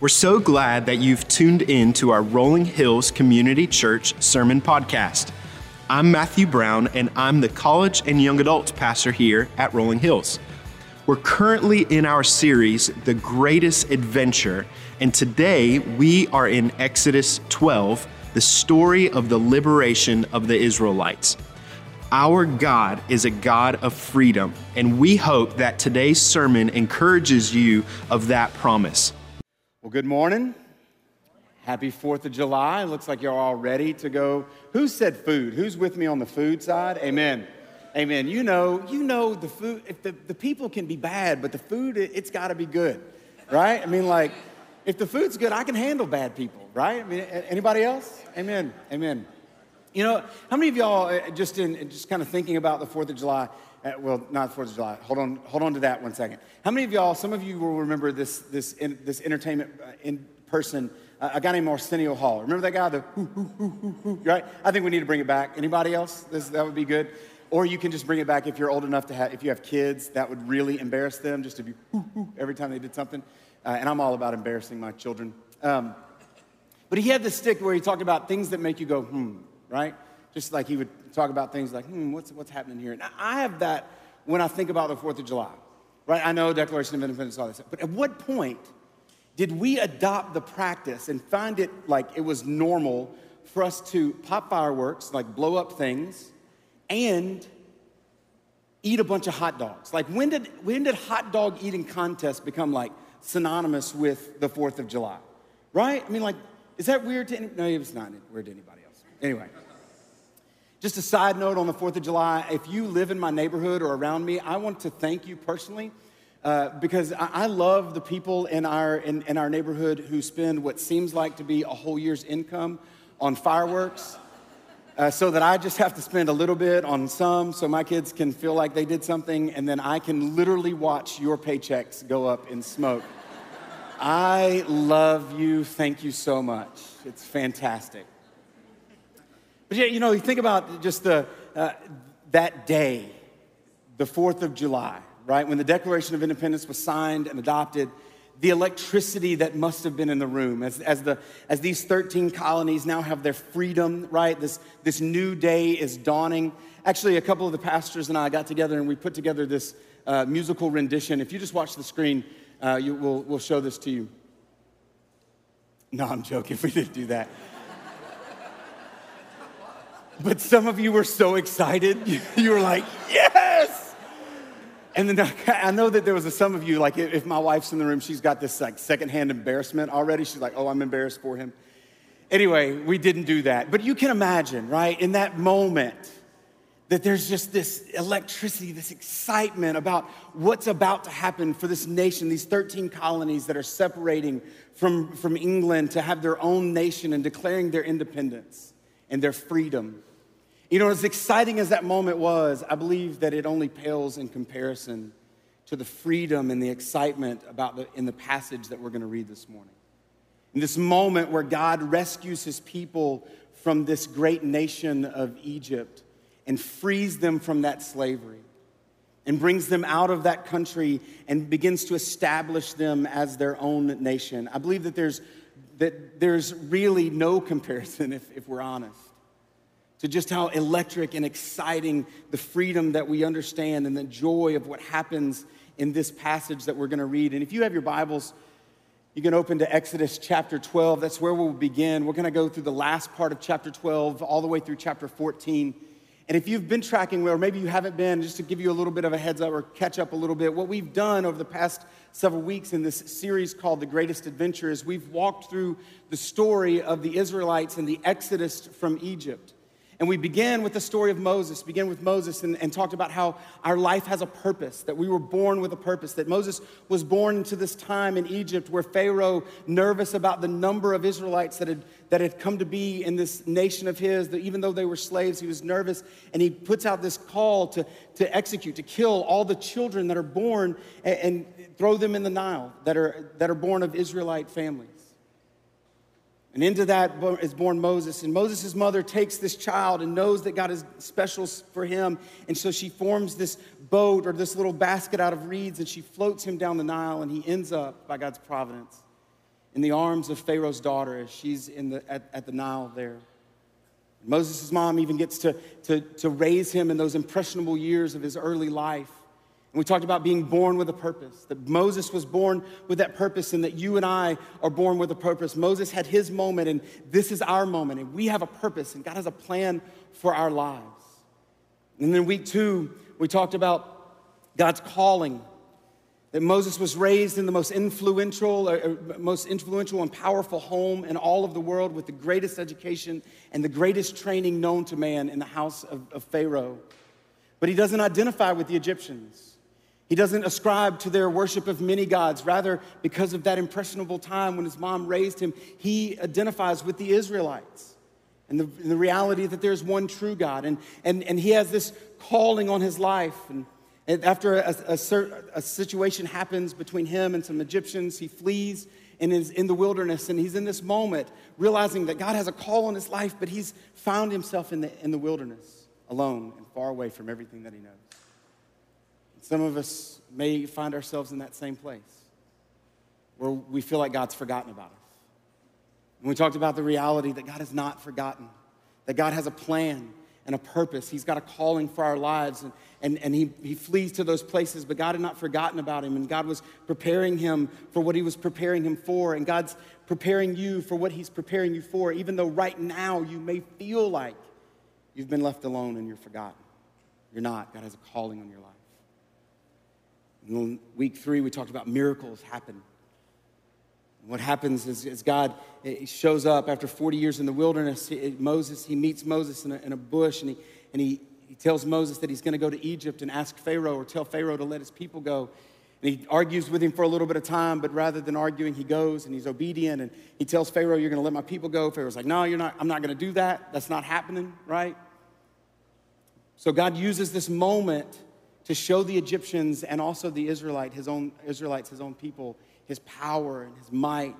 We're so glad that you've tuned in to our Rolling Hills Community Church Sermon Podcast. I'm Matthew Brown, and I'm the college and young adult pastor here at Rolling Hills. We're currently in our series, The Greatest Adventure, and today we are in Exodus 12, the story of the liberation of the Israelites. Our God is a God of freedom, and we hope that today's sermon encourages you of that promise. Well, good morning. Happy 4th of July. Looks like you're all ready to go. Who said food? Who's with me on the food side? Amen. Amen. You know, you know the food, if the, the people can be bad, but the food, it, it's got to be good, right? I mean, like, if the food's good, I can handle bad people, right? I mean, anybody else? Amen. Amen. You know, how many of y'all, uh, just in just kind of thinking about the 4th of July, well, not Fourth of July. Hold on, hold on to that one second. How many of y'all? Some of you will remember this this in, this entertainment uh, in person. Uh, a guy named Arsenio Hall. Remember that guy? The hoo, hoo, hoo, right? I think we need to bring it back. Anybody else? This, that would be good. Or you can just bring it back if you're old enough to have. If you have kids, that would really embarrass them. Just to be every time they did something. Uh, and I'm all about embarrassing my children. Um, but he had this stick where he talked about things that make you go hmm, right? Just like he would talk about things like, hmm, what's, what's happening here? And I have that when I think about the 4th of July, right? I know Declaration of Independence, all this. stuff. But at what point did we adopt the practice and find it like it was normal for us to pop fireworks, like blow up things, and eat a bunch of hot dogs? Like, when did, when did hot dog eating contests become like synonymous with the 4th of July? Right? I mean, like, is that weird to any, no, it's not weird to anybody else. Anyway. Just a side note on the 4th of July, if you live in my neighborhood or around me, I want to thank you personally uh, because I, I, love the people in our, in, in our neighborhood who spend what seems like to be a whole year's income on fireworks. Uh, so that I just have to spend a little bit on some so my kids can feel like they did something, and then I can literally watch your paychecks go up in smoke. I love you. Thank you so much. It's fantastic. But yeah, you know, you think about just the, uh, that day, the 4th of July, right? When the Declaration of Independence was signed and adopted, the electricity that must have been in the room as, as, the, as these 13 colonies now have their freedom, right? This, this new day is dawning. Actually, a couple of the pastors and I got together and we put together this uh, musical rendition. If you just watch the screen, uh, you, we'll, we'll show this to you. No, I'm joking. We didn't do that. But some of you were so excited. You were like, yes! And then I know that there was a, some of you, like if my wife's in the room, she's got this like secondhand embarrassment already. She's like, oh, I'm embarrassed for him. Anyway, we didn't do that. But you can imagine, right, in that moment, that there's just this electricity, this excitement about what's about to happen for this nation, these 13 colonies that are separating from, from England to have their own nation and declaring their independence and their freedom. You know, as exciting as that moment was, I believe that it only pales in comparison to the freedom and the excitement about the, in the passage that we're going to read this morning. In this moment where God rescues his people from this great nation of Egypt and frees them from that slavery and brings them out of that country and begins to establish them as their own nation. I believe that there's, that there's really no comparison, if, if we're honest to just how electric and exciting the freedom that we understand and the joy of what happens in this passage that we're going to read. And if you have your Bibles, you can open to Exodus chapter 12. That's where we'll begin. We're going to go through the last part of chapter 12 all the way through chapter 14. And if you've been tracking, or maybe you haven't been, just to give you a little bit of a heads up or catch up a little bit, what we've done over the past several weeks in this series called The Greatest Adventure is we've walked through the story of the Israelites and the Exodus from Egypt. And we began with the story of Moses, began with Moses and, and, talked about how our life has a purpose, that we were born with a purpose, that Moses was born into this time in Egypt where Pharaoh, nervous about the number of Israelites that had, that had come to be in this nation of his, that even though they were slaves, he was nervous. And he puts out this call to, to execute, to kill all the children that are born and, and throw them in the Nile that are, that are born of Israelite families. And into that is born Moses. And Moses' mother takes this child and knows that God is special for him. And so she forms this boat or this little basket out of reeds and she floats him down the Nile. And he ends up, by God's providence, in the arms of Pharaoh's daughter as she's in the, at, at the Nile there. Moses' mom even gets to, to, to raise him in those impressionable years of his early life. We talked about being born with a purpose, that Moses was born with that purpose, and that you and I are born with a purpose. Moses had his moment, and this is our moment, and we have a purpose, and God has a plan for our lives. And then week two, we talked about God's calling that Moses was raised in the most influential, uh, uh, most influential and powerful home in all of the world with the greatest education and the greatest training known to man in the house of, of Pharaoh. But he doesn't identify with the Egyptians. He doesn't ascribe to their worship of many gods. Rather, because of that impressionable time when his mom raised him, he identifies with the Israelites and the, and the reality that there's one true God. And, and, and he has this calling on his life. And after a, a, a, situation happens between him and some Egyptians, he flees and is in the wilderness. And he's in this moment realizing that God has a call on his life, but he's found himself in the, in the wilderness alone and far away from everything that he knows. Some of us may find ourselves in that same place where we feel like God's forgotten about us. And we talked about the reality that God has not forgotten, that God has a plan and a purpose. He's got a calling for our lives. And, and, and he, he flees to those places, but God had not forgotten about him. And God was preparing him for what he was preparing him for. And God's preparing you for what he's preparing you for, even though right now you may feel like you've been left alone and you're forgotten. You're not. God has a calling on your life. In week three, we talked about miracles happen what happens is, is God eh, shows up after 40 years in the wilderness. Eh, Moses, he meets Moses in a, in a bush and, he, and he, he tells Moses that he's going to go to Egypt and ask Pharaoh or tell Pharaoh to let his people go. And he argues with him for a little bit of time, but rather than arguing, he goes and he's obedient and he tells Pharaoh, You're going to let my people go. Pharaoh's like, No, you're not, I'm not going to do that. That's not happening, right? So God uses this moment to show the Egyptians and also the Israelite, his own Israelites, his own people, his power and his might,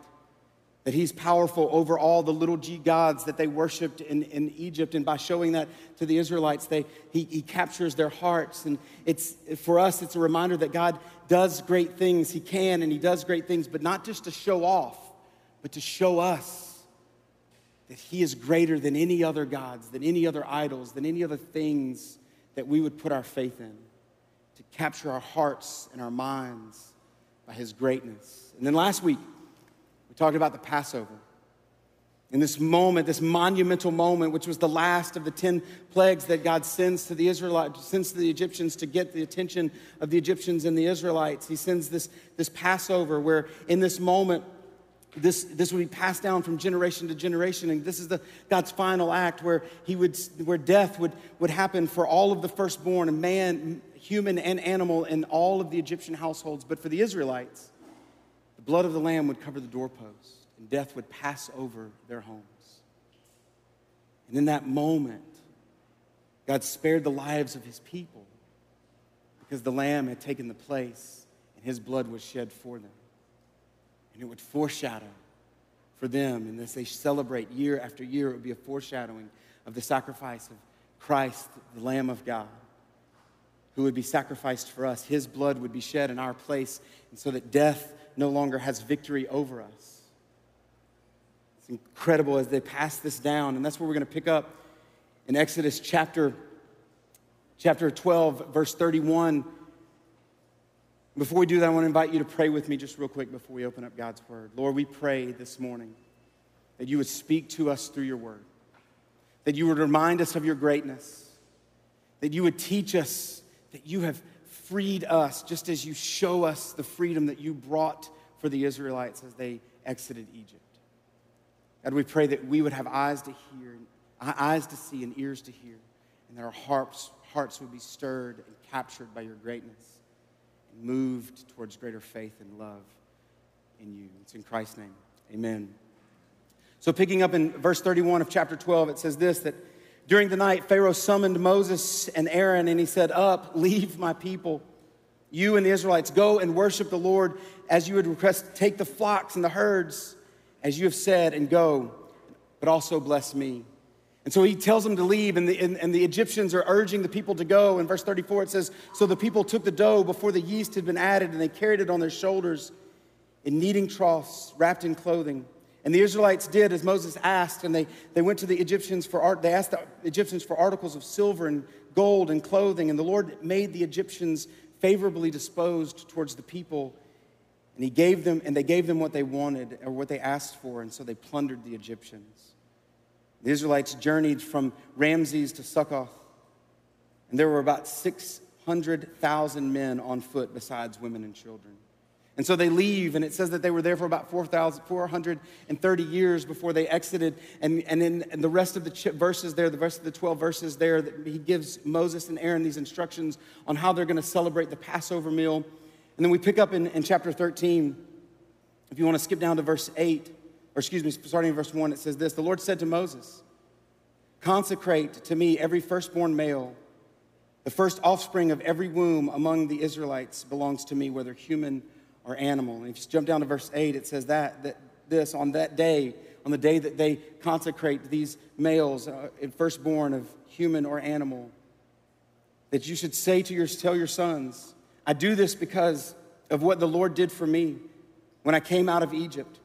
that he's powerful over all the little g gods that they worshiped in, in Egypt. And by showing that to the Israelites, they, he, he captures their hearts. And it's, for us, it's a reminder that God does great things. He can and he does great things, but not just to show off, but to show us that he is greater than any other gods, than any other idols, than any other things that we would put our faith in, to capture our hearts and our minds by his greatness. And then last week, we talked about the Passover. In this moment, this monumental moment, which was the last of the 10 plagues that God sends to the Israelites, sends to the Egyptians to get the attention of the Egyptians and the Israelites. He sends this, this Passover where in this moment, this, this would be passed down from generation to generation. And this is the, God's final act where, he would, where death would, would happen for all of the firstborn, a man, human and animal in all of the Egyptian households. But for the Israelites, the blood of the lamb would cover the doorpost, and death would pass over their homes. And in that moment, God spared the lives of his people because the lamb had taken the place and his blood was shed for them. And it would foreshadow for them. And as they celebrate year after year, it would be a foreshadowing of the sacrifice of Christ, the Lamb of God who would be sacrificed for us. His blood would be shed in our place, and so that death no longer has victory over us. It's incredible as they pass this down, and that's where we're going to pick up in Exodus chapter, chapter 12, verse 31. Before we do that, I want to invite you to pray with me just real quick before we open up God's word. Lord, we pray this morning that you would speak to us through your word, that you would remind us of your greatness, that you would teach us that you have freed us, just as you show us the freedom that you brought for the Israelites as they exited Egypt. God, we pray that we would have eyes to hear, eyes to see, and ears to hear, and that our hearts, hearts would be stirred and captured by your greatness and moved towards greater faith and love in you. It's in Christ's name. Amen. So, picking up in verse 31 of chapter 12, it says this that during the night, Pharaoh summoned Moses and Aaron, and he said, Up, leave my people. You and the Israelites, go and worship the Lord as you would request. Take the flocks and the herds, as you have said, and go, but also bless me. And so he tells them to leave, and the, and, and the Egyptians are urging the people to go. In verse 34, it says, So the people took the dough before the yeast had been added, and they carried it on their shoulders. in kneading troughs, wrapped in clothing. And the Israelites did as Moses asked, and they, they went to the Egyptians for art. They asked the Egyptians for articles of silver and gold and clothing, and the Lord made the Egyptians favorably disposed towards the people. And he gave them, and they gave them what they wanted or what they asked for, and so they plundered the Egyptians. The Israelites journeyed from Ramses to Succoth, and there were about 600,000 men on foot besides women and children. And so they leave, and it says that they were there for about 430 years before they exited. And, and in and the rest of the verses there, the rest of the 12 verses there, that he gives Moses and Aaron these instructions on how they're going to celebrate the Passover meal. And then we pick up in, in chapter 13. If you want to skip down to verse 8, or excuse me, starting in verse 1, it says this The Lord said to Moses, Consecrate to me every firstborn male. The first offspring of every womb among the Israelites belongs to me, whether human or animal. And if you jump down to verse 8, it says that, that this on that day, on the day that they consecrate these males, uh, firstborn of human or animal, that you should say to your, tell your sons, I do this because of what the Lord did for me when I came out of Egypt.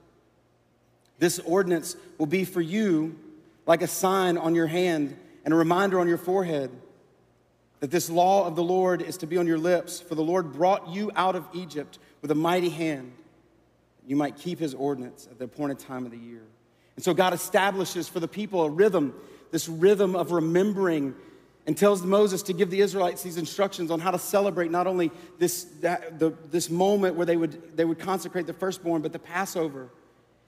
This ordinance will be for you like a sign on your hand and a reminder on your forehead that this law of the Lord is to be on your lips, for the Lord brought you out of Egypt with a mighty hand. You might keep his ordinance at the appointed time of the year. And so God establishes for the people a rhythm, this rhythm of remembering, and tells Moses to give the Israelites these instructions on how to celebrate not only this, that, the, this moment where they would, they would consecrate the firstborn, but the Passover.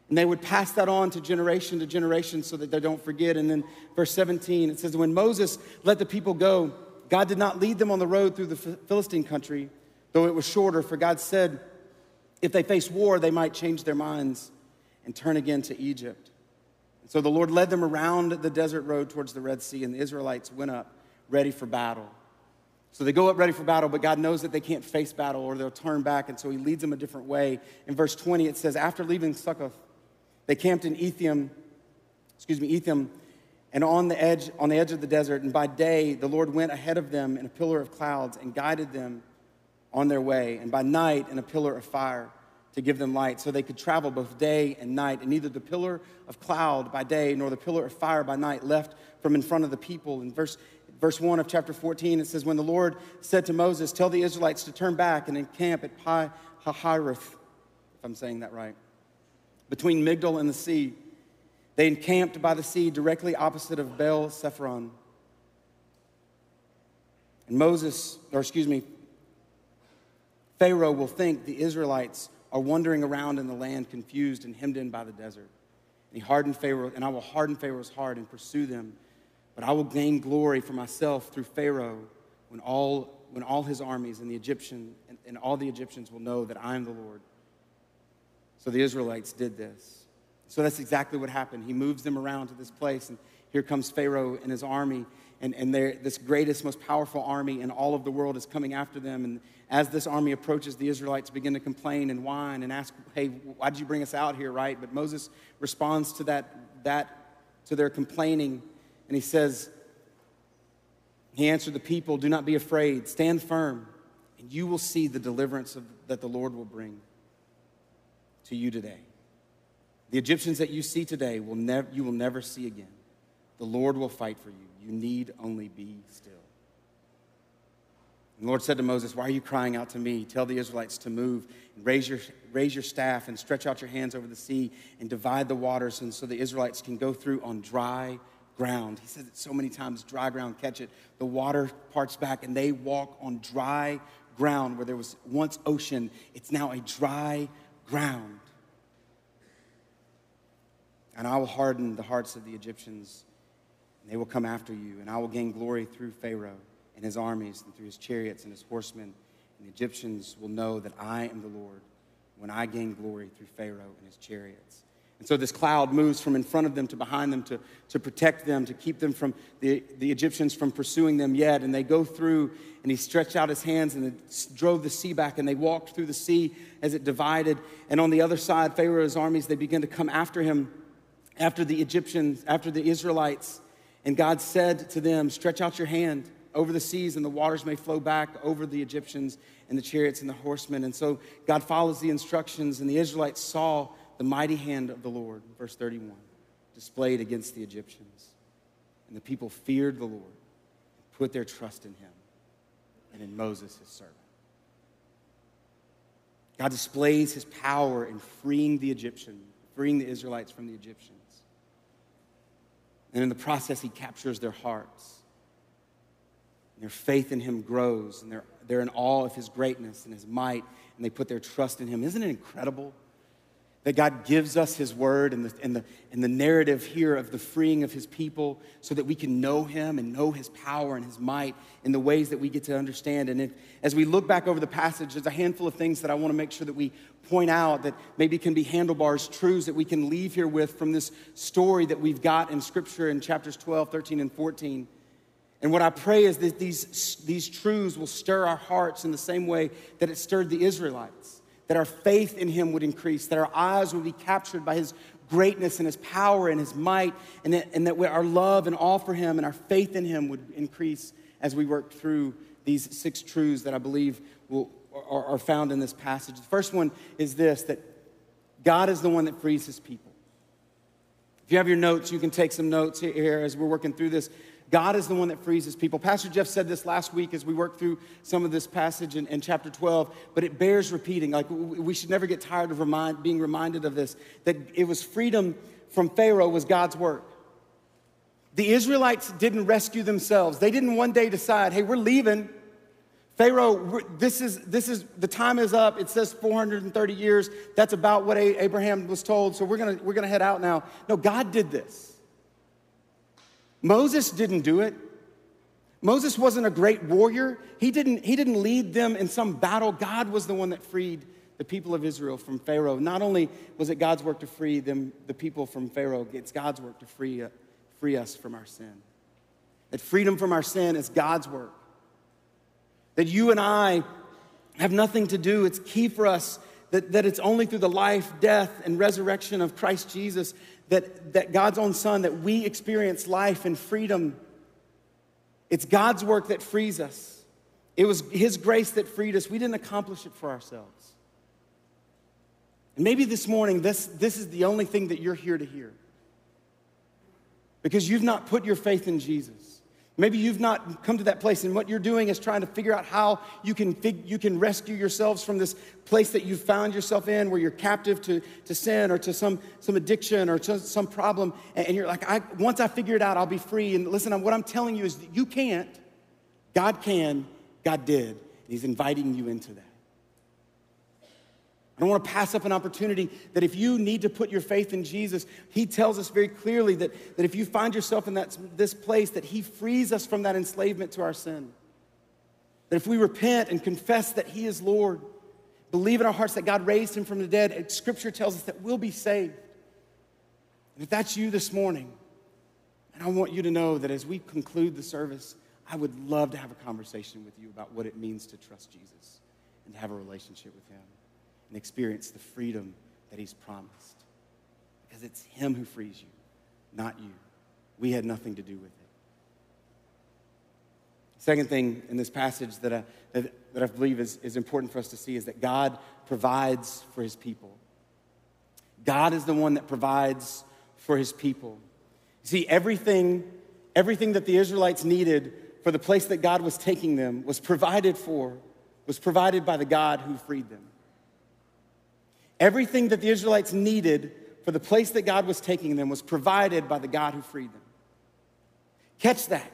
And they would pass that on to generation to generation so that they don't forget. And then verse 17, it says, When Moses let the people go, God did not lead them on the road through the Philistine country though it was shorter, for God said if they face war, they might change their minds and turn again to Egypt. And so the Lord led them around the desert road towards the Red Sea, and the Israelites went up ready for battle. So they go up ready for battle, but God knows that they can't face battle or they'll turn back, and so He leads them a different way. In verse 20, it says, After leaving Succoth, they camped in Etham, excuse me, Etham, and on the edge, on the edge of the desert. And by day, the Lord went ahead of them in a pillar of clouds and guided them on their way, and by night in a pillar of fire to give them light, so they could travel both day and night. And neither the pillar of cloud by day nor the pillar of fire by night left from in front of the people. In verse, verse 1 of chapter 14, it says, When the Lord said to Moses, Tell the Israelites to turn back and encamp at Pi Hahiroth, if I'm saying that right, between Migdol and the sea. They encamped by the sea directly opposite of Baal Zephon. And Moses, or excuse me, Pharaoh will think the Israelites are wandering around in the land confused and hemmed in by the desert. And he hardened Pharaoh, and I will harden Pharaoh's heart and pursue them. But I will gain glory for myself through Pharaoh when all, when all his armies and the Egyptian and, and all the Egyptians will know that I am the Lord. So the Israelites did this. So that's exactly what happened. He moves them around to this place, and here comes Pharaoh and his army, and, and this greatest, most powerful army in all of the world is coming after them. And as this army approaches, the Israelites begin to complain and whine and ask, Hey, why did you bring us out here, right? But Moses responds to that, that to their complaining, and he says, He answered the people, Do not be afraid, stand firm, and you will see the deliverance of, that the Lord will bring to you today. The Egyptians that you see today will you will never see again. The Lord will fight for you. You need only be still. And the Lord said to Moses, Why are you crying out to me? Tell the Israelites to move and raise your, raise your staff and stretch out your hands over the sea and divide the waters and so the Israelites can go through on dry ground. He says it so many times dry ground, catch it. The water parts back and they walk on dry ground where there was once ocean. It's now a dry ground. And I will harden the hearts of the Egyptians, and they will come after you, and I will gain glory through Pharaoh and his armies and through his chariots and his horsemen. And the Egyptians will know that I am the Lord when I gain glory through Pharaoh and his chariots. And so this cloud moves from in front of them to behind them to, to protect them, to keep them from the, the Egyptians from pursuing them yet. And they go through, and he stretched out his hands and drove the sea back, and they walked through the sea as it divided. And on the other side, Pharaoh's armies, they begin to come after him, after the Egyptians, after the Israelites. And God said to them, Stretch out your hand over the seas, and the waters may flow back over the Egyptians, and the chariots and the horsemen. And so God follows the instructions, and the Israelites saw the mighty hand of the Lord, verse 31, displayed against the Egyptians. And the people feared the Lord, and put their trust in him and in Moses, his servant. God displays his power in freeing the Egyptian, freeing the Israelites from the Egyptians. And in the process, he captures their hearts. Their faith in him grows, and they're, they're in awe of his greatness and his might, and they put their trust in him. Isn't it incredible? that God gives us His word and the, and, the, and the narrative here of the freeing of His people so that we can know Him and know His power and His might in the ways that we get to understand. And if, as we look back over the passage, there's a handful of things that I want to make sure that we point out that maybe can be handlebars, truths that we can leave here with from this story that we've got in Scripture in chapters 12, 13, and 14. And what I pray is that these, these truths will stir our hearts in the same way that it stirred the Israelites that our faith in him would increase, that our eyes would be captured by his greatness and his power and his might, and that, and that our love and awe for him and our faith in him would increase as we work through these six truths that I believe will, are, are found in this passage. The first one is this that God is the one that frees his people. If you have your notes, you can take some notes here as we're working through this. God is the one that frees his people. Pastor Jeff said this last week as we worked through some of this passage in, in chapter 12, but it bears repeating. Like we should never get tired of remind, being reminded of this that it was freedom from Pharaoh was God's work. The Israelites didn't rescue themselves. They didn't one day decide, hey, we're leaving. Pharaoh, this is, this is, the time is up. It says 430 years. That's about what Abraham was told. So we're going to we're going to head out now. No, God did this. Moses didn't do it. Moses wasn't a great warrior. He didn't, he didn't lead them in some battle. God was the one that freed the people of Israel from Pharaoh. Not only was it God's work to free them, the people from Pharaoh, it's God's work to free, free us from our sin. That freedom from our sin is God's work. That you and I have nothing to do. It's key for us that, that it's only through the life, death, and resurrection of Christ Jesus that, that God's own Son, that we experience life and freedom. It's God's work that frees us. It was His grace that freed us. We didn't accomplish it for ourselves. And maybe this morning, this, this is the only thing that you're here to hear. Because you've not put your faith in Jesus. Maybe you've not come to that place, and what you're doing is trying to figure out how you can, fig- you can rescue yourselves from this place that you've found yourself in where you're captive to, to sin or to some, some addiction or to some problem. And, and you're like, I, once I figure it out, I'll be free. And listen, what I'm telling you is you can't. God can, God did. And He's inviting you into that. I don't want to pass up an opportunity that if you need to put your faith in Jesus, he tells us very clearly that, that if you find yourself in that, this place, that he frees us from that enslavement to our sin. That if we repent and confess that he is Lord, believe in our hearts that God raised him from the dead, scripture tells us that we'll be saved. And if that's you this morning, and I want you to know that as we conclude the service, I would love to have a conversation with you about what it means to trust Jesus and to have a relationship with him and experience the freedom that He's promised. Because it's Him who frees you, not you. We had nothing to do with it. Second thing in this passage that I, that, that I believe is, is important for us to see is that God provides for His people. God is the one that provides for His people. You see, everything, everything that the Israelites needed for the place that God was taking them was provided for, was provided by the God who freed them. Everything that the Israelites needed for the place that God was taking them was provided by the God who freed them. Catch that.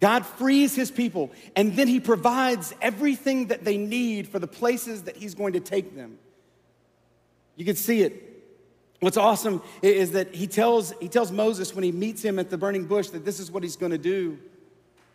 God frees his people, and then he provides everything that they need for the places that he's going to take them. You can see it. What's awesome is that he tells, he tells Moses when he meets him at the burning bush that this is what he's going to do.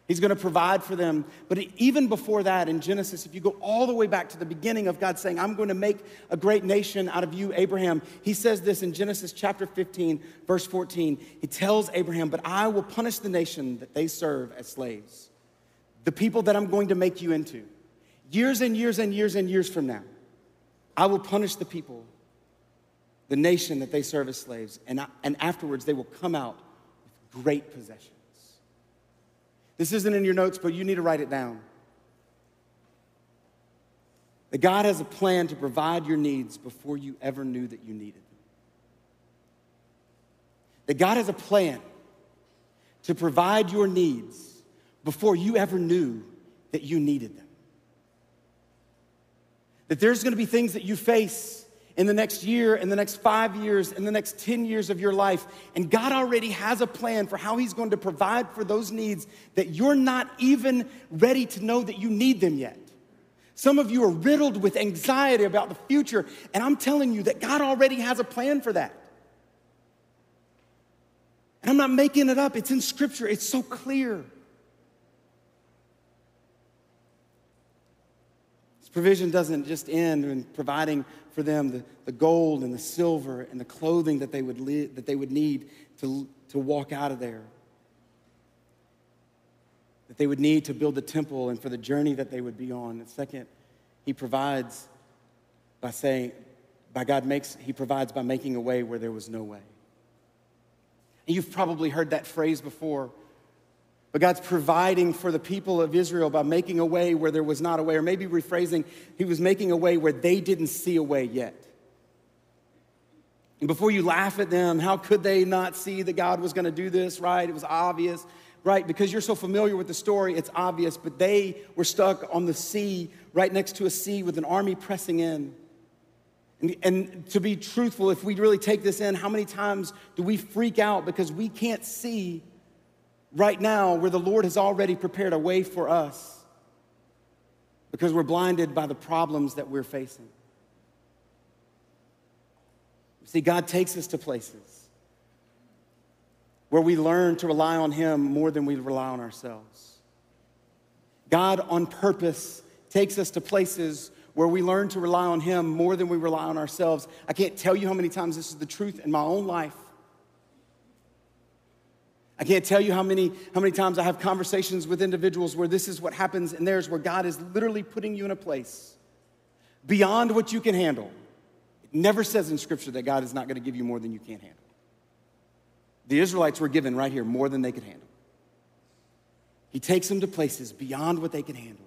He's going to provide for them. But even before that, in Genesis, if you go all the way back to the beginning of God saying, I'm going to make a great nation out of you, Abraham, he says this in Genesis chapter 15, verse 14. He tells Abraham, But I will punish the nation that they serve as slaves, the people that I'm going to make you into. Years and years and years and years from now, I will punish the people, the nation that they serve as slaves, and, I, and afterwards they will come out with great possession. This isn't in your notes, but you need to write it down. That God has a plan to provide your needs before you ever knew that you needed them. That God has a plan to provide your needs before you ever knew that you needed them. That there's gonna be things that you face in the next year, in the next five years, in the next 10 years of your life. And God already has a plan for how He's going to provide for those needs that you're not even ready to know that you need them yet. Some of you are riddled with anxiety about the future, and I'm telling you that God already has a plan for that. And I'm not making it up, it's in Scripture, it's so clear. Provision doesn't just end in providing for them the, the gold and the silver and the clothing that they would, li- that they would need to, to walk out of there. That they would need to build the temple and for the journey that they would be on. And second, he provides by saying, by God makes, he provides by making a way where there was no way. And you've probably heard that phrase before but God's providing for the people of Israel by making a way where there was not a way, or maybe rephrasing, He was making a way where they didn't see a way yet. And before you laugh at them, how could they not see that God was going to do this, right? It was obvious, right? Because you're so familiar with the story, it's obvious, but they were stuck on the sea, right next to a sea with an army pressing in. And, and, to be truthful, if we really take this in, how many times do we freak out because we can't see right now where the Lord has already prepared a way for us because we're blinded by the problems that we're facing. See, God takes us to places where we learn to rely on Him more than we rely on ourselves. God, on purpose, takes us to places where we learn to rely on Him more than we rely on ourselves. I can't tell you how many times this is the truth in my own life. I can't tell you how many, how many times I have conversations with individuals where this is what happens and theirs, where God is literally putting you in a place beyond what you can handle. It never says in Scripture that God is not going to give you more than you can handle. The Israelites were given right here more than they could handle. He takes them to places beyond what they can handle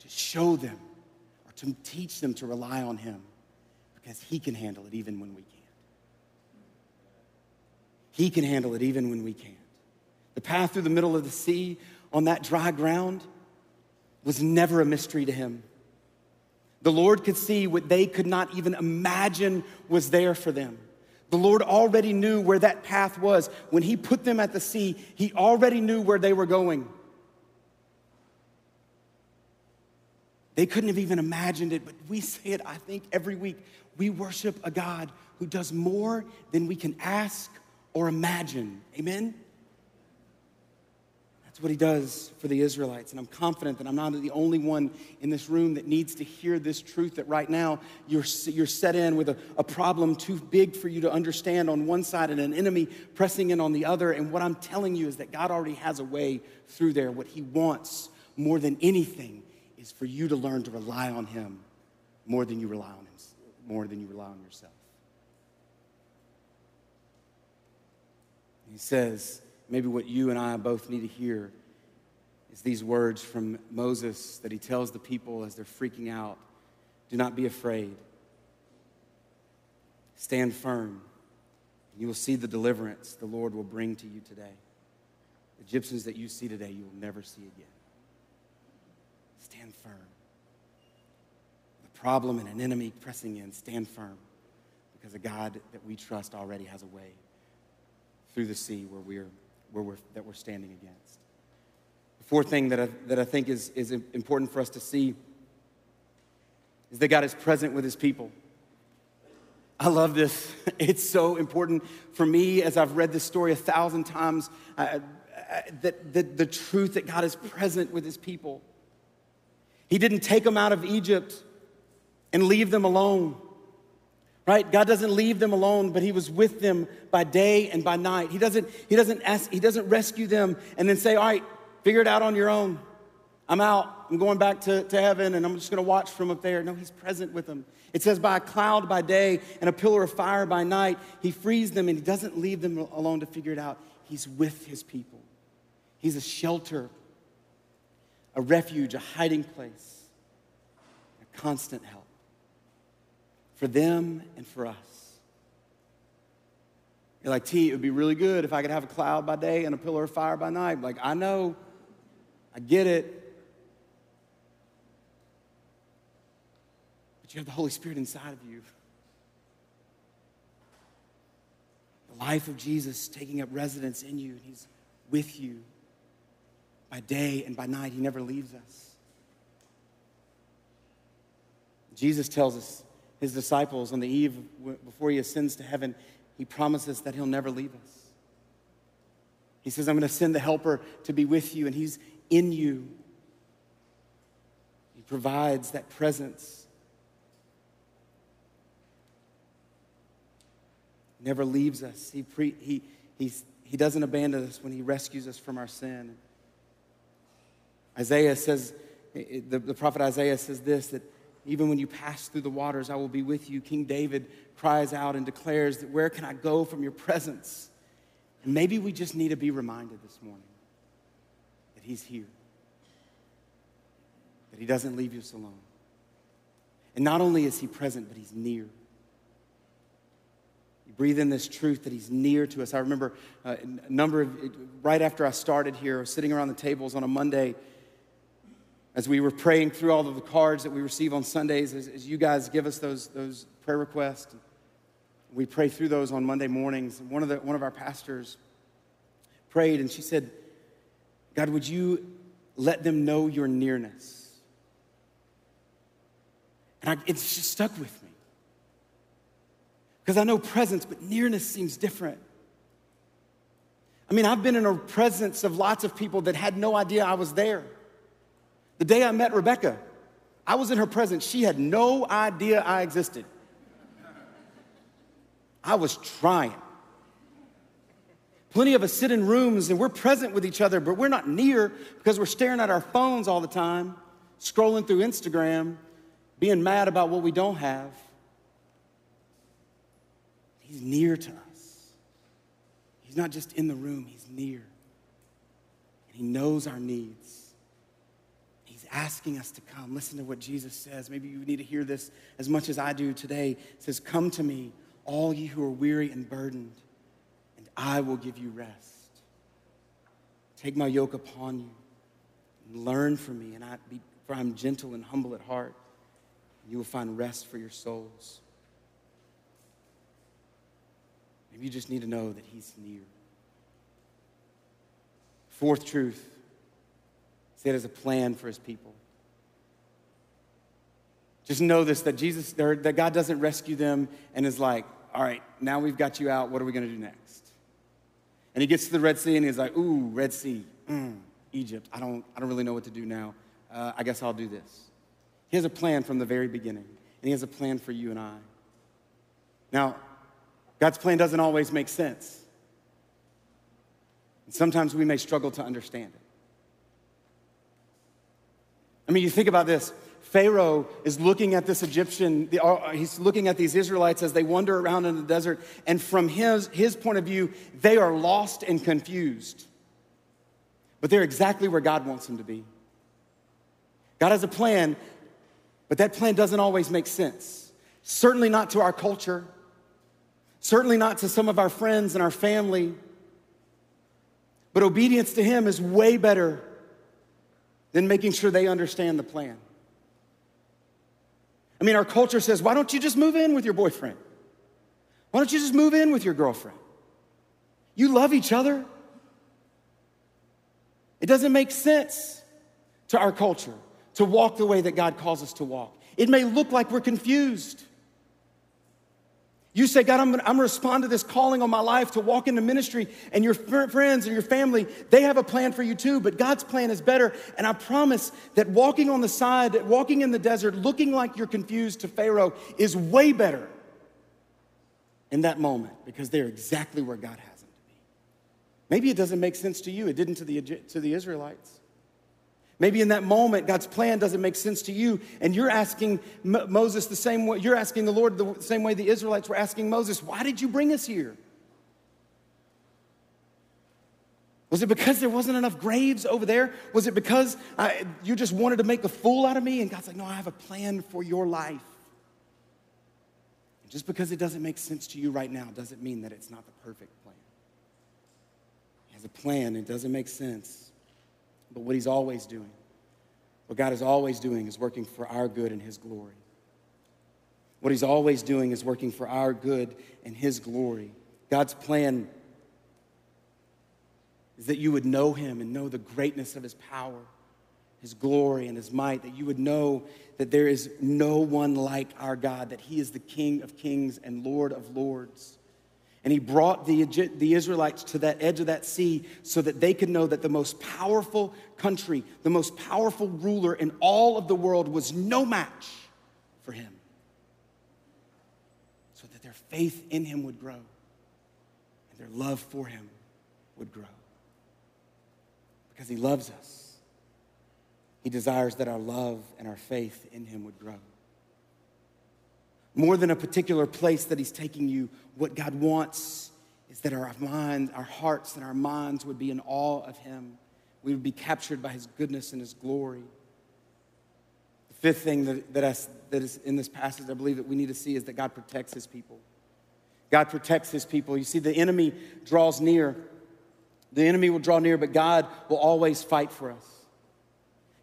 to show them or to teach them to rely on Him because He can handle it even when we can't. He can handle it even when we can't. The path through the middle of the sea on that dry ground was never a mystery to him. The Lord could see what they could not even imagine was there for them. The Lord already knew where that path was. When He put them at the sea, He already knew where they were going. They couldn't have even imagined it, but we say it, I think, every week. We worship a God who does more than we can ask or imagine. Amen? That's what he does for the Israelites. And I'm confident that I'm not the only one in this room that needs to hear this truth that right now you're, you're set in with a, a problem too big for you to understand on one side and an enemy pressing in on the other. And what I'm telling you is that God already has a way through there. What he wants more than anything is for you to learn to rely on him more than you rely on him, more than you rely on yourself. He says, maybe what you and I both need to hear is these words from Moses that he tells the people as they're freaking out Do not be afraid. Stand firm. And you will see the deliverance the Lord will bring to you today. The Egyptians that you see today, you will never see again. Stand firm. The problem and an enemy pressing in, stand firm because a God that we trust already has a way through the sea where we're, where we're, that we're standing against. The fourth thing that I, that I think is, is important for us to see is that God is present with his people. I love this. It's so important for me as I've read this story a thousand times uh, that, that the truth that God is present with his people. He didn't take them out of Egypt and leave them alone right? God doesn't leave them alone but he was with them by day and by night. He doesn't he doesn't ask he doesn't rescue them and then say all right figure it out on your own. I'm out. I'm going back to, to heaven and i'm just going to watch from up there. No he's present with them. It says by a cloud by day and a pillar of fire by night he frees them and he doesn't leave them alone to figure it out. He's with his people. He's a shelter a refuge a hiding place a constant help for them and for us. You're like, T, it would be really good if I could have a cloud by day and a pillar of fire by night. Like, I know, I get it. But you have the Holy Spirit inside of you. The life of Jesus taking up residence in you, and He's with you by day and by night. He never leaves us. Jesus tells us, his disciples, on the eve before he ascends to heaven, he promises that he'll never leave us. He says, I'm going to send the helper to be with you, and he's in you. He provides that presence. Never leaves us. He, pre, he, he's, he doesn't abandon us when he rescues us from our sin. Isaiah says, the, the prophet Isaiah says this that even when you pass through the waters, I will be with you. King David cries out and declares that where can I go from your presence? And maybe we just need to be reminded this morning that he's here, that he doesn't leave us alone. And not only is he present, but he's near. You breathe in this truth that he's near to us. I remember uh, a number of, right after I started here, sitting around the tables on a Monday as we were praying through all of the cards that we receive on Sundays, as, as you guys give us those, those prayer requests, we pray through those on Monday mornings. One of, the, one of our pastors prayed, and she said, God, would you let them know your nearness? And I, it's just stuck with me. Because I know presence, but nearness seems different. I mean, I've been in a presence of lots of people that had no idea I was there. The day I met Rebecca, I was in her presence. She had no idea I existed. I was trying. Plenty of us sit in rooms and we're present with each other, but we're not near because we're staring at our phones all the time, scrolling through Instagram, being mad about what we don't have. He's near to us. He's not just in the room, he's near. And he knows our needs asking us to come. Listen to what Jesus says. Maybe you need to hear this as much as I do today. It says, Come to me, all ye who are weary and burdened, and I will give you rest. Take my yoke upon you and learn from me, and I be, for I'm gentle and humble at heart. And you will find rest for your souls. Maybe you just need to know that He's near. Fourth truth See it as a plan for his people. Just know this that Jesus, that God doesn't rescue them and is like, all right, now we've got you out. What are we going to do next? And he gets to the Red Sea and he's like, ooh, Red Sea, mm, Egypt. I don't, I don't really know what to do now. Uh, I guess I'll do this. He has a plan from the very beginning, and he has a plan for you and I. Now, God's plan doesn't always make sense. And sometimes we may struggle to understand it. I mean, you think about this. Pharaoh is looking at this Egyptian, uh, he's looking at these Israelites as they wander around in the desert, and from his, his point of view, they are lost and confused. But they're exactly where God wants them to be. God has a plan, but that plan doesn't always make sense. Certainly not to our culture, certainly not to some of our friends and our family. But obedience to Him is way better than making sure they understand the plan. I mean, our culture says, why don't you just move in with your boyfriend? Why don't you just move in with your girlfriend? You love each other. It doesn't make sense to our culture to walk the way that God calls us to walk. It may look like we're confused. You say, God, I'm gonna, I'm gonna respond to this calling on my life to walk into ministry, and your friends and your family, they have a plan for you too, but God's plan is better. And I promise that walking on the side, walking in the desert, looking like you're confused to Pharaoh is way better in that moment because they're exactly where God has them to be. Maybe it doesn't make sense to you, it didn't to the, to the Israelites. Maybe in that moment, God's plan doesn't make sense to you, and you're asking Moses the same way, you're asking the Lord the same way the Israelites were asking Moses, Why did you bring us here? Was it because there wasn't enough graves over there? Was it because I, you just wanted to make a fool out of me? And God's like, no, I have a plan for your life. And just because it doesn't make sense to you right now doesn't mean that it's not the perfect plan. He has a plan, it doesn't make sense. But what He's always doing, what God is always doing, is working for our good and His glory. What He's always doing is working for our good and His glory. God's plan is that you would know him and know the greatness of his power, his glory, and his might, that you would know that there is no one like our God, that he is the King of kings and Lord of lords. And he brought the, the Israelites to that edge of that sea so that they could know that the most powerful country, the most powerful ruler in all of the world was no match for him. So that their faith in him would grow and their love for him would grow because He loves us. He desires that our love and our faith in Him would grow. More than a particular place that He's taking you, what God wants is that our minds, our hearts, and our minds would be in awe of Him. We would be captured by His goodness and His glory. The fifth thing that, that, I, that is in this passage, I believe that we need to see is that God protects His people. God protects His people. You see, the enemy draws near the enemy will draw near, but God will always fight for us.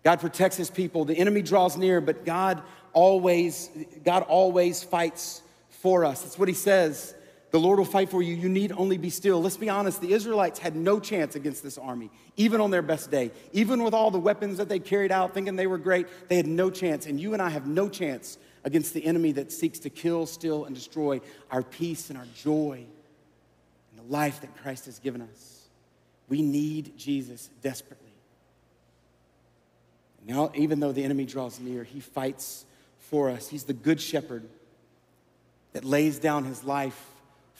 God protects his people. The enemy draws near, but God always, God always fights for us. That's what he says. The Lord will fight for you. You need only be still. Let's be honest, the Israelites had no chance against this army, even on their best day. Even with all the weapons that they carried out, thinking they were great, they had no chance. And you and I have no chance against the enemy that seeks to kill, steal, and destroy our peace and our joy and the life that Christ has given us. We need Jesus desperately. Now, even though the enemy draws near, he fights for us. He's the good shepherd that lays down his life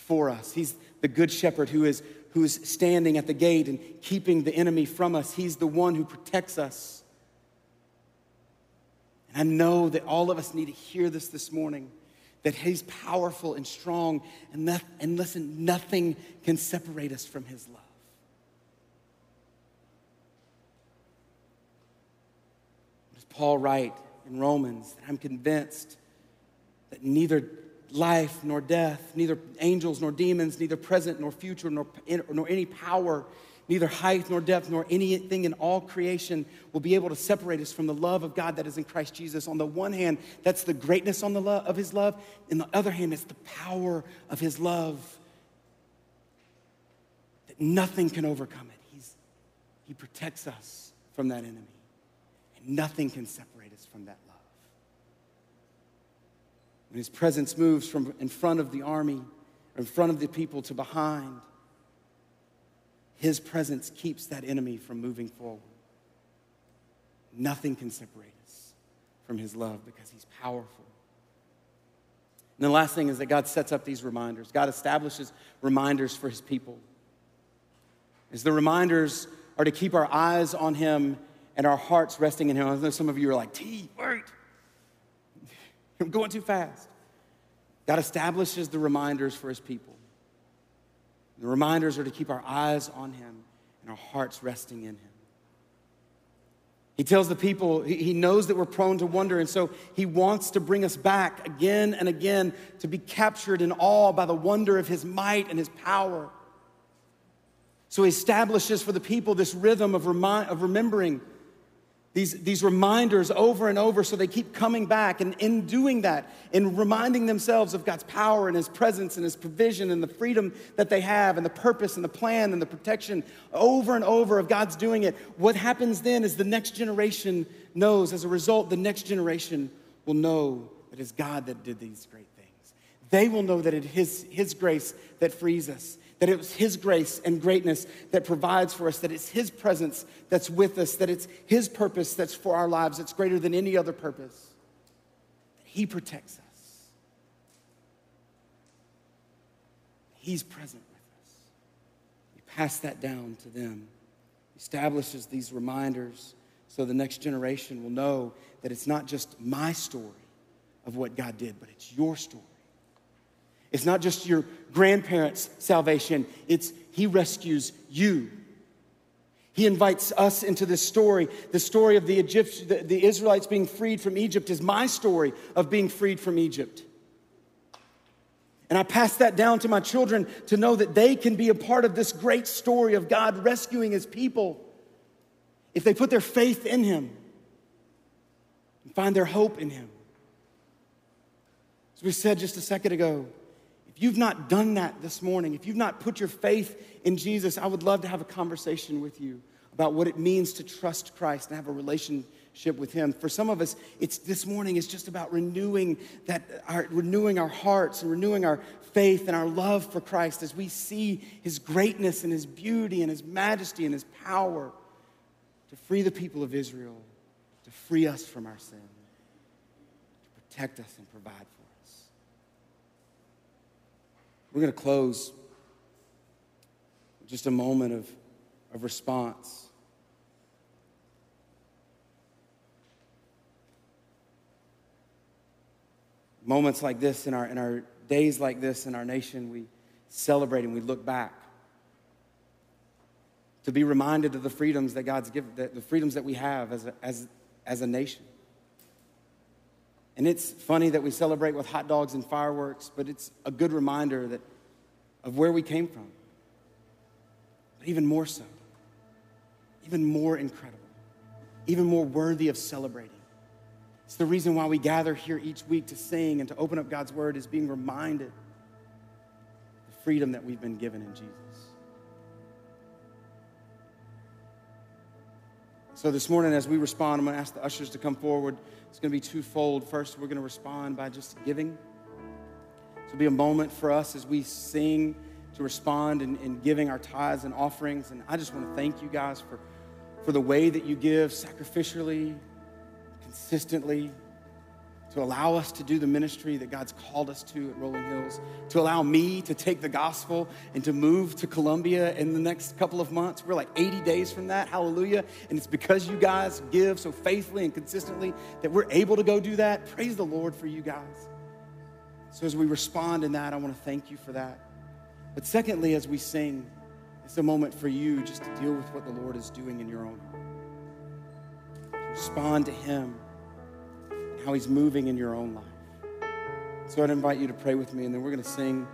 for us. He's the good shepherd who is who's standing at the gate and keeping the enemy from us. He's the one who protects us. And I know that all of us need to hear this this morning that he's powerful and strong, and, that, and listen, nothing can separate us from his love. Paul write in Romans that I'm convinced that neither life nor death, neither angels nor demons, neither present nor future, nor, nor any power, neither height nor depth, nor anything in all creation will be able to separate us from the love of God that is in Christ Jesus. On the one hand, that's the greatness on the love of his love. In the other hand, it's the power of his love. That nothing can overcome it. He's, he protects us from that enemy. And nothing can separate us from that love. When his presence moves from in front of the army, in front of the people to behind, his presence keeps that enemy from moving forward. Nothing can separate us from his love because he's powerful. And the last thing is that God sets up these reminders. God establishes reminders for his people. As the reminders are to keep our eyes on him and our hearts resting in Him. I know some of you are like, T, wait. I'm going too fast. God establishes the reminders for His people. The reminders are to keep our eyes on Him and our hearts resting in Him. He tells the people, he knows that we're prone to wonder, and so he wants to bring us back again and again to be captured in awe by the wonder of his might and his power. So he establishes for the people this rhythm of, remi- of remembering these, these reminders over and over so they keep coming back. And in doing that, in reminding themselves of God's power and His presence and His provision and the freedom that they have and the purpose and the plan and the protection over and over of God's doing it, what happens then is the next generation knows. As a result, the next generation will know that it's God that did these great things. They will know that it is His grace that frees us that it was His grace and greatness that provides for us, that it's His presence that's with us, that it's His purpose that's for our lives, that's greater than any other purpose. He protects us, He's present with us. We pass that down to them. He establishes these reminders so the next generation will know that it's not just my story of what God did, but it's your story it's not just your grandparents' salvation, it's He rescues you He invites us into this story. The story of the, Egypt, the, the Israelites being freed from Egypt is my story of being freed from Egypt. And I pass that down to my children to know that they can be a part of this great story of God rescuing his people if they put their faith in him and find their hope in him. As we said just a second ago, if you've not done that this morning, if you've not put your faith in Jesus, I would love to have a conversation with you about what it means to trust Christ and have a relationship with Him. For some of us, it's this morning is just about renewing that, our, renewing our hearts and renewing our faith and our love for Christ as we see His greatness and His beauty and His majesty and His power to free the people of Israel, to free us from our sin, to protect us and provide for we're going to close just a moment of, of response. Moments like this in our, in our days like this in our nation, we celebrate and we look back to be reminded of the freedoms that God's given, the freedoms that we have as a, as, as a nation. And it's funny that we celebrate with hot dogs and fireworks, but it's a good reminder that of where we came from. But even more so, even more incredible, even more worthy of celebrating. It's the reason why we gather here each week to sing and to open up God's word is being reminded the freedom that we've been given in Jesus. So this morning, as we respond, I'm going to ask the ushers to come forward. It's going to be twofold. First, we're going to respond by just giving. This will be a moment for us as we sing to respond in, in giving our tithes and offerings. And I just want to thank you guys for, for the way that you give sacrificially, consistently, to allow us to do the ministry that God's called us to at Rolling Hills, to allow me to take the gospel and to move to Colombia in the next couple of months. We're like 80 days from that, hallelujah. And it's because you guys give so faithfully and consistently that we're able to go do that. Praise the Lord for you guys. So as we respond in that, I want to thank you for that. But secondly, as we sing, it's a moment for you just to deal with what the Lord is doing in your own heart. Respond to Him how He's moving in your own life. So I'd invite you to pray with me, and then we're going to sing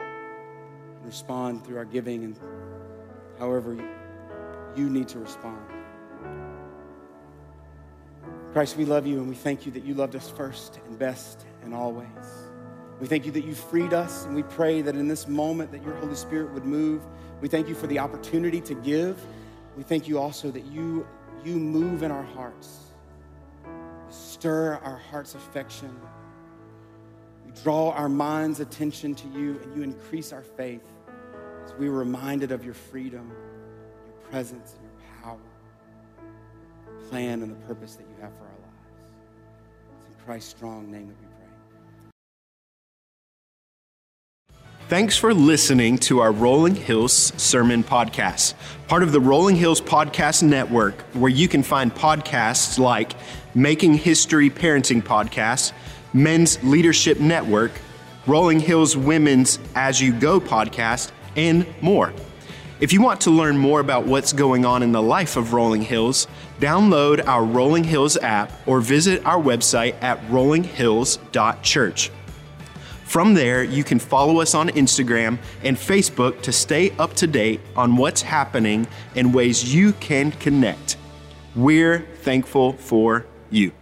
and respond through our giving and however you need to respond. Christ, we love you and we thank you that you loved us first and best and always. We thank you that you freed us, and we pray that in this moment that your Holy Spirit would move. We thank you for the opportunity to give. We thank you also that you, you move in our hearts stir our heart's affection. You draw our mind's attention to you, and you increase our faith as we are reminded of your freedom, your presence, and your power, your plan, and the purpose that you have for our lives. It's in Christ's strong name that we pray. Thanks for listening to our Rolling Hills Sermon Podcast, part of the Rolling Hills Podcast Network, where you can find podcasts like Making History Parenting Podcast, Men's Leadership Network, Rolling Hills Women's As You Go podcast, and more. If you want to learn more about what's going on in the life of Rolling Hills, download our Rolling Hills app or visit our website at rollinghills.church. From there, you can follow us on Instagram and Facebook to stay up to date on what's happening and ways you can connect. We're thankful for you.